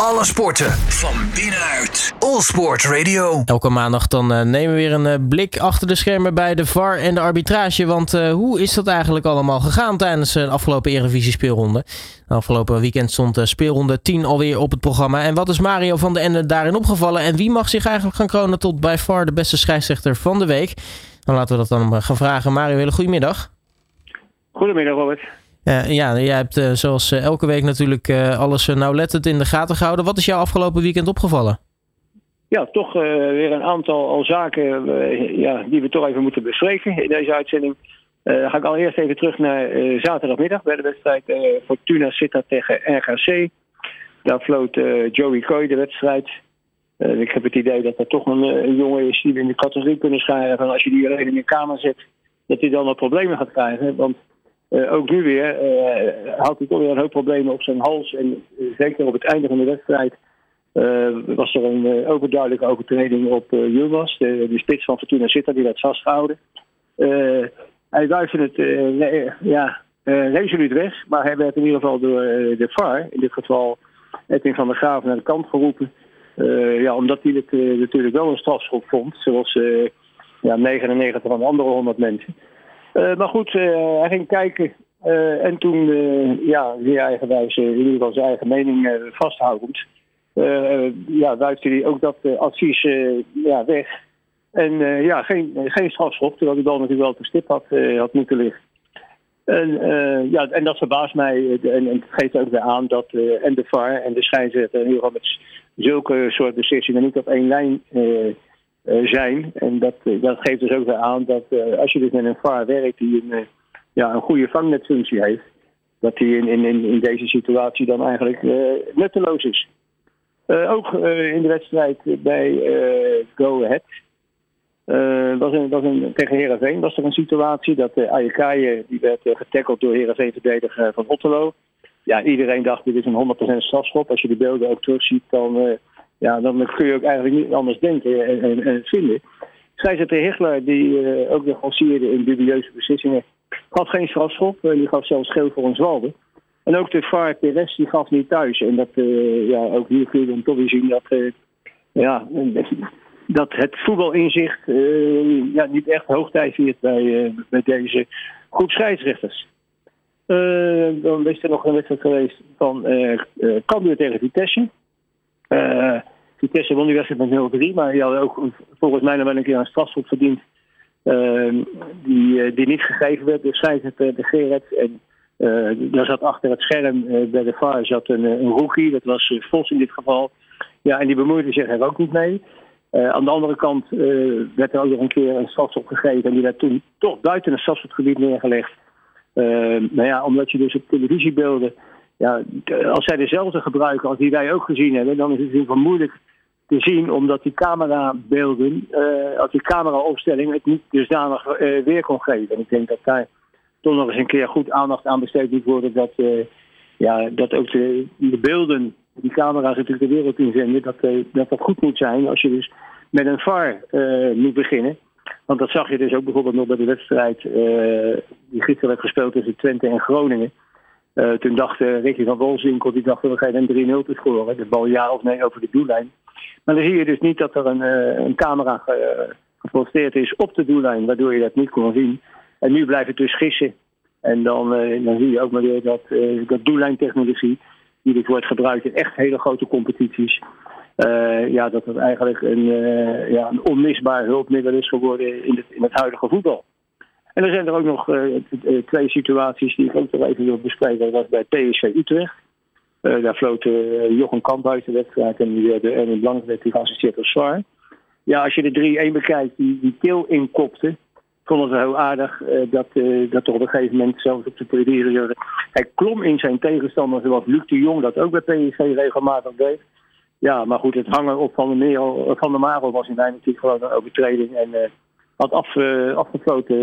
Alle sporten van binnenuit. All Sport Radio. Elke maandag dan uh, nemen we weer een uh, blik achter de schermen bij de VAR en de arbitrage. Want uh, hoe is dat eigenlijk allemaal gegaan tijdens de afgelopen Eredivisie speelronde? Afgelopen weekend stond speelronde 10 alweer op het programma. En wat is Mario van den Ende daarin opgevallen? En wie mag zich eigenlijk gaan kronen tot bij VAR de beste scheidsrechter van de week? Dan laten we dat dan gaan vragen. Mario, hele goedemiddag. Goedemiddag Robert. Uh, ja, jij hebt uh, zoals uh, elke week natuurlijk alles nauwlettend in de gaten gehouden. Wat is jou afgelopen weekend opgevallen? Ja, toch weer een aantal al zaken ja, die we toch even moeten bespreken in deze uitzending. Dan ga ik allereerst even terug naar zaterdagmiddag bij de wedstrijd Fortuna Sittard tegen RGC. Daar floot Joey Coy de wedstrijd. ik heb het idee dat er toch een, een, jongen is die we in de categorie kunnen schrijven. Van als je die alleen in de kamer zet, dat hij dan nog problemen gaat krijgen. Want uh, ook nu weer uh, had hij toch weer een hoop problemen op zijn hals. En uh, zeker op het einde van de wedstrijd was er een overduidelijke overtreding op Jumas, de, spits van Fortuna Sittard, die werd vastgehouden. hij wuifde het ja, resoluut weg, maar hij werd in ieder geval door de VAR, in dit geval Edwin van der Graaf, naar de kant geroepen. ja, omdat hij het natuurlijk wel een strafschop vond, zoals ja, 99 van de andere 100 mensen. Uh, maar goed, uh, hij ging kijken. Uh, en toen, ja, zeer eigenwijs, in ieder geval zijn eigen mening vasthoudend, ja, wuifde hij ook dat advies ja, weg. En ja, geen, geen strafschop, terwijl hij bal natuurlijk wel te stip had, had moeten liggen. En, ja, en dat verbaast mij. En, geeft ook weer aan dat en de VAR en de scheidsrechter in ieder geval met zulke soort beslissingen niet op één lijn zijn. En dat, uh, dat geeft dus ook weer aan dat uh, als je dus met een VAR werkt die een, ja, een goede vangnetfunctie heeft, dat die in, in, in deze situatie dan eigenlijk nutteloos is. ook in de wedstrijd bij Go Ahead was een, was een, tegen Herenveen was er een situatie dat uh, Ayakaye, die werd getackeld door Herenveen-verdediger van Otterlo. Ja, iedereen dacht dit is een 100% strafschop. Als je de beelden ook terugziet, dan ja, dan kun je ook eigenlijk niet anders denken en, en, en vinden. Scheidsrechter Hichler, die uh, ook weer galseerde in dubieuze beslissingen, gaf geen strafschop. en die gaf zelfs geel voor een zwalbe. En ook de VAR Perez, die gaf niet thuis. En dat, uh, ja, ook hier kun je dan toch weer zien dat, uh, ja, dat het voetbalinzicht ja, niet echt hoogtij viert bij, bij deze groep scheidsrechters. dan is er nog een wedstrijd geweest van uh, Cambuur tegen Vitesse. Uh, Vitesse won die wedstrijd met 0-3, maar die hadden ook volgens mij nog wel een keer een strafschop verdiend. Uh, die, eh, die niet gegeven werd door scheidsrechter de Gerrit. En uh, daar zat achter het scherm uh, bij de VAR zat een, een rookie, dat was Vos in dit geval. Ja, en die bemoeide zich er ook niet mee. aan de andere kant werd er ook nog een keer een strafschop gegeven en die werd toen toch buiten het strafschopgebied neergelegd. nou ja, omdat je dus op televisiebeelden ja, als zij dezelfde gebruiken als die wij ook gezien hebben, dan is het in ieder geval moeilijk te zien, omdat die camerabeelden, uh, als die cameraopstelling het niet dusdanig uh, weer kon geven. En ik denk dat daar toch nog eens een keer goed aandacht aan besteed moet worden, dat, uh, ja, dat ook de, de, beelden, die camera's natuurlijk de wereld inzenden, dat, dat dat goed moet zijn als je dus met een VAR moet beginnen. Want dat zag je dus ook bijvoorbeeld nog bij de wedstrijd die gisteren werd gespeeld tussen Twente en Groningen. Uh, toen dacht uh, Ricky van Wolzinkel, die dacht, we gaan een 3-0 te scoren. De bal ja of nee over de doellijn. Maar dan zie je dus niet dat er een, uh, een camera ge, geposteerd is op de doellijn, waardoor je dat niet kon zien. En nu blijft het dus gissen. En dan, dan zie je ook maar weer dat, dat doellijntechnologie, die dus wordt gebruikt in echt hele grote competities, ja, dat het eigenlijk een, ja, een onmisbaar hulpmiddel is geworden in het, in het huidige voetbal. En er zijn er ook nog uh, twee situaties die ik ook nog even wil bespreken. Dat was bij PSV Utrecht. Daar floot uh, Jochem Kamp uit de wedstrijd en die, de Erwin Blank werd die geassisteerd als zwaar. Ja, als je de 3-1 bekijkt, die, die kil inkopte, vond het heel aardig dat, dat er op een gegeven moment zelfs op de televisie... Hij klom in zijn tegenstander zoals Luc de Jong dat ook bij PSV regelmatig deed. Ja, maar goed, het hangen op Van de, van de Marel was in mij natuurlijk gewoon een overtreding. En had af,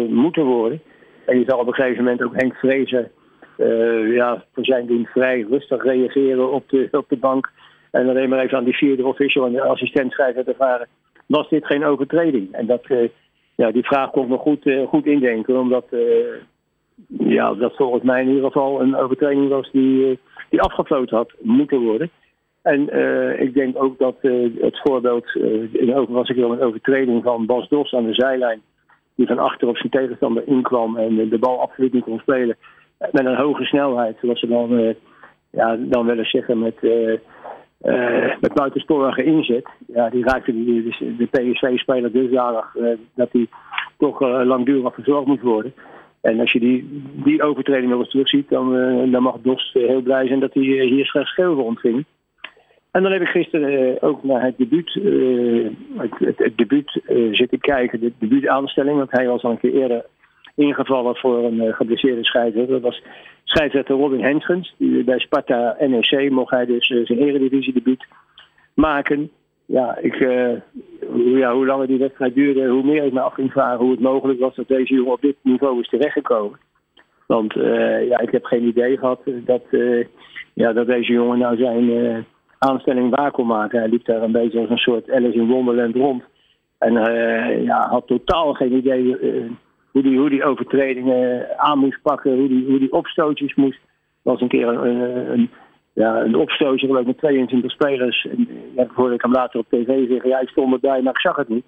moeten worden. En je zag op een gegeven moment ook Henk Vrezen uh, ja, voor zijn doen vrij rustig reageren op de, op de bank. En alleen maar even aan die vierde official en de assistent schrijven te vragen. Was dit geen overtreding? En dat, uh, ja, die vraag kon ik me goed, goed indenken. Omdat ja, dat volgens mij in ieder geval een overtreding was die, die afgefloten had moeten worden. En uh, ik denk ook dat uh, het voorbeeld, uh, over, was ik wel een overtreding van Bas Dos aan de zijlijn, die van achter op zijn tegenstander inkwam en de bal absoluut niet kon spelen, met een hoge snelheid, zoals ze dan, ja, dan willen zeggen met, met buitensporige inzet. Ja, die raakte die, de, de PSV-speler dusdanig dat hij toch langdurig verzorgd moet worden. En als je die, die overtreding nog eens terugziet, dan, dan mag Dos heel blij zijn dat hij hier slechts geel ontving. En dan heb ik gisteren uh, ook naar het debuut, uh, het, het, debuut uh, zitten kijken, de debuutaanstelling. Want hij was al een keer eerder ingevallen voor een geblesseerde scheidsrechter. Dat was scheidsrechter Robin Henschens. Bij Sparta NEC mocht hij dus zijn eredivisie debuut maken. Ja, ik, ja, hoe langer die wedstrijd duurde, hoe meer ik me af ging vragen hoe het mogelijk was dat deze jongen op dit niveau is terechtgekomen. Want ja, ik heb geen idee gehad dat, ja, dat deze jongen nou zijn aanstelling waar kon maken. Hij liep daar een beetje als een soort Alice in Wonderland rond. En uh, ja, had totaal geen idee uh, hoe die, hoe die overtredingen aan moest pakken, hoe die, hoe die opstootjes moest. Er was een keer een, ja, een opstootje ik met 22 spelers. En, ja, hoorde ik hem later op tv zeggen, ja ik stond erbij, maar ik zag het niet.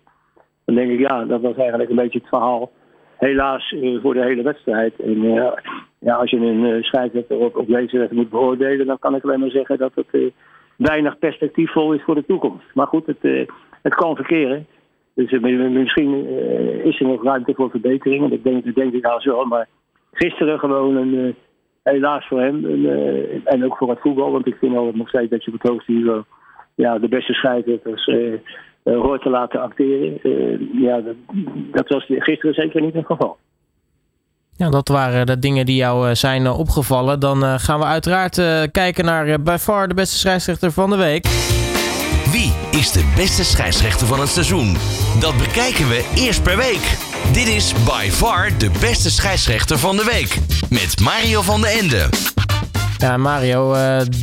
Dan denk ik, ja, dat was eigenlijk een beetje het verhaal. Helaas voor de hele wedstrijd. En ja, als je een scheidsrechter op, op deze wedstrijd moet beoordelen, dan kan ik alleen maar zeggen dat het weinig perspectiefvol is voor de toekomst. Maar goed, het, uh, het kan verkeren. Dus uh, misschien uh, is er nog ruimte voor verbeteringen. Dat denk, dat denk ik al zo. Maar gisteren gewoon een, helaas voor hem een, en ook voor het voetbal. Want ik vind altijd nog steeds dat je op het hoogste ja, de beste scheidsrechters hoort te laten acteren. ja, dat, dat was gisteren zeker niet het geval. Ja, dat waren de dingen die jou eh, zijn eh, opgevallen. Dan eh, gaan we uiteraard kijken naar by far de beste scheidsrechter van de week. Wie is de beste scheidsrechter van het seizoen? Dat bekijken we eerst per week. Dit is by far de beste scheidsrechter van de week. Met Mario van den Ende. Ja, Mario,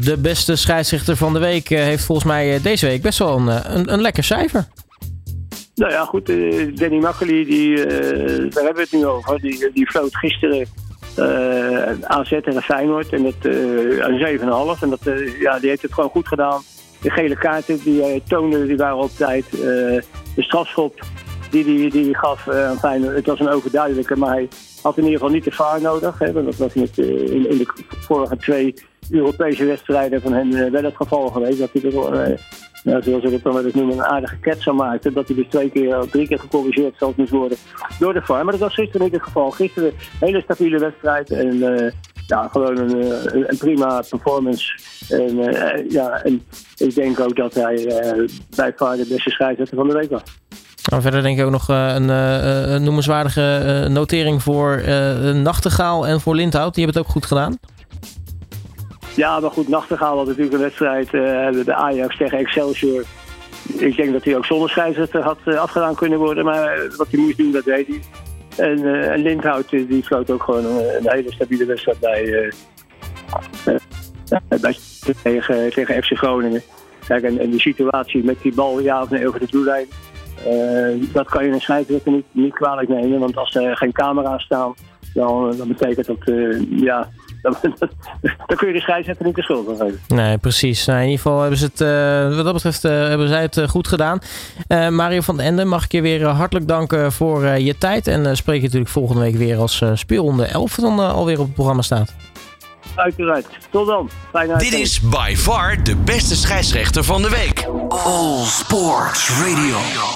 de beste scheidsrechter van de week heeft volgens mij deze week best wel een, een, een lekker cijfer. Nou ja, goed. Uh, Danny Makkely, uh, daar hebben we het nu over. Die, die floot gisteren uh, AZ en Feyenoord. En dat, een 7,5. En dat, ja, die heeft het gewoon goed gedaan. De gele kaarten die hij toonde, die waren op tijd. de strafschop die hij die, die gaf aan Feyenoord, het was een overduidelijke. Maar hij had in ieder geval niet de vaar nodig. Hè, want dat was met, in, in de vorige twee Europese wedstrijden van hen wel het geval geweest. Dat hij er ja, zoals ik het dan eens noemen, een aardige ketser maakte. Dat hij dus twee keer, drie keer gecorrigeerd zelfs moest worden door de VAR. Maar dat was gisteren niet het geval. Gisteren een hele stabiele wedstrijd en ja, gewoon een, een, prima performance. En, ja, en ik denk ook dat hij uh, bij VAR de beste scheidsrechter van de week was. Nou, verder denk ik ook nog een, een noemenswaardige notering voor Nachtegaal en voor Lindhout. Die hebben het ook goed gedaan. Ja, maar goed, Nachtegaal had natuurlijk een wedstrijd, uh, de Ajax tegen Excelsior. Ik denk dat hij ook zonder scheidsrechter had uh, afgedaan kunnen worden, maar wat hij moest doen, dat deed hij. En, uh, Lindhout die floot ook gewoon een, hele stabiele wedstrijd bij, bij tegen, tegen FC Groningen. Kijk, en, en die situatie met die bal ja of nee over de doellijn, dat kan je een scheidsrechter niet, niet kwalijk nemen. Want als er geen camera's staan, dan, dan betekent dat ja, dan, dan kun je de scheidsrechter niet de schuld van geven. Nee, precies. Nou, in ieder geval hebben ze het, uh, wat dat betreft, uh, hebben zij het uh, goed gedaan. Mario van den Ende, mag ik je weer hartelijk danken voor je tijd. En spreek je natuurlijk volgende week weer als speelronde 11 dan alweer op het programma staat. Uiteraard. Tot dan. Fijne Dit is by far de beste scheidsrechter van de week. All Sports Radio.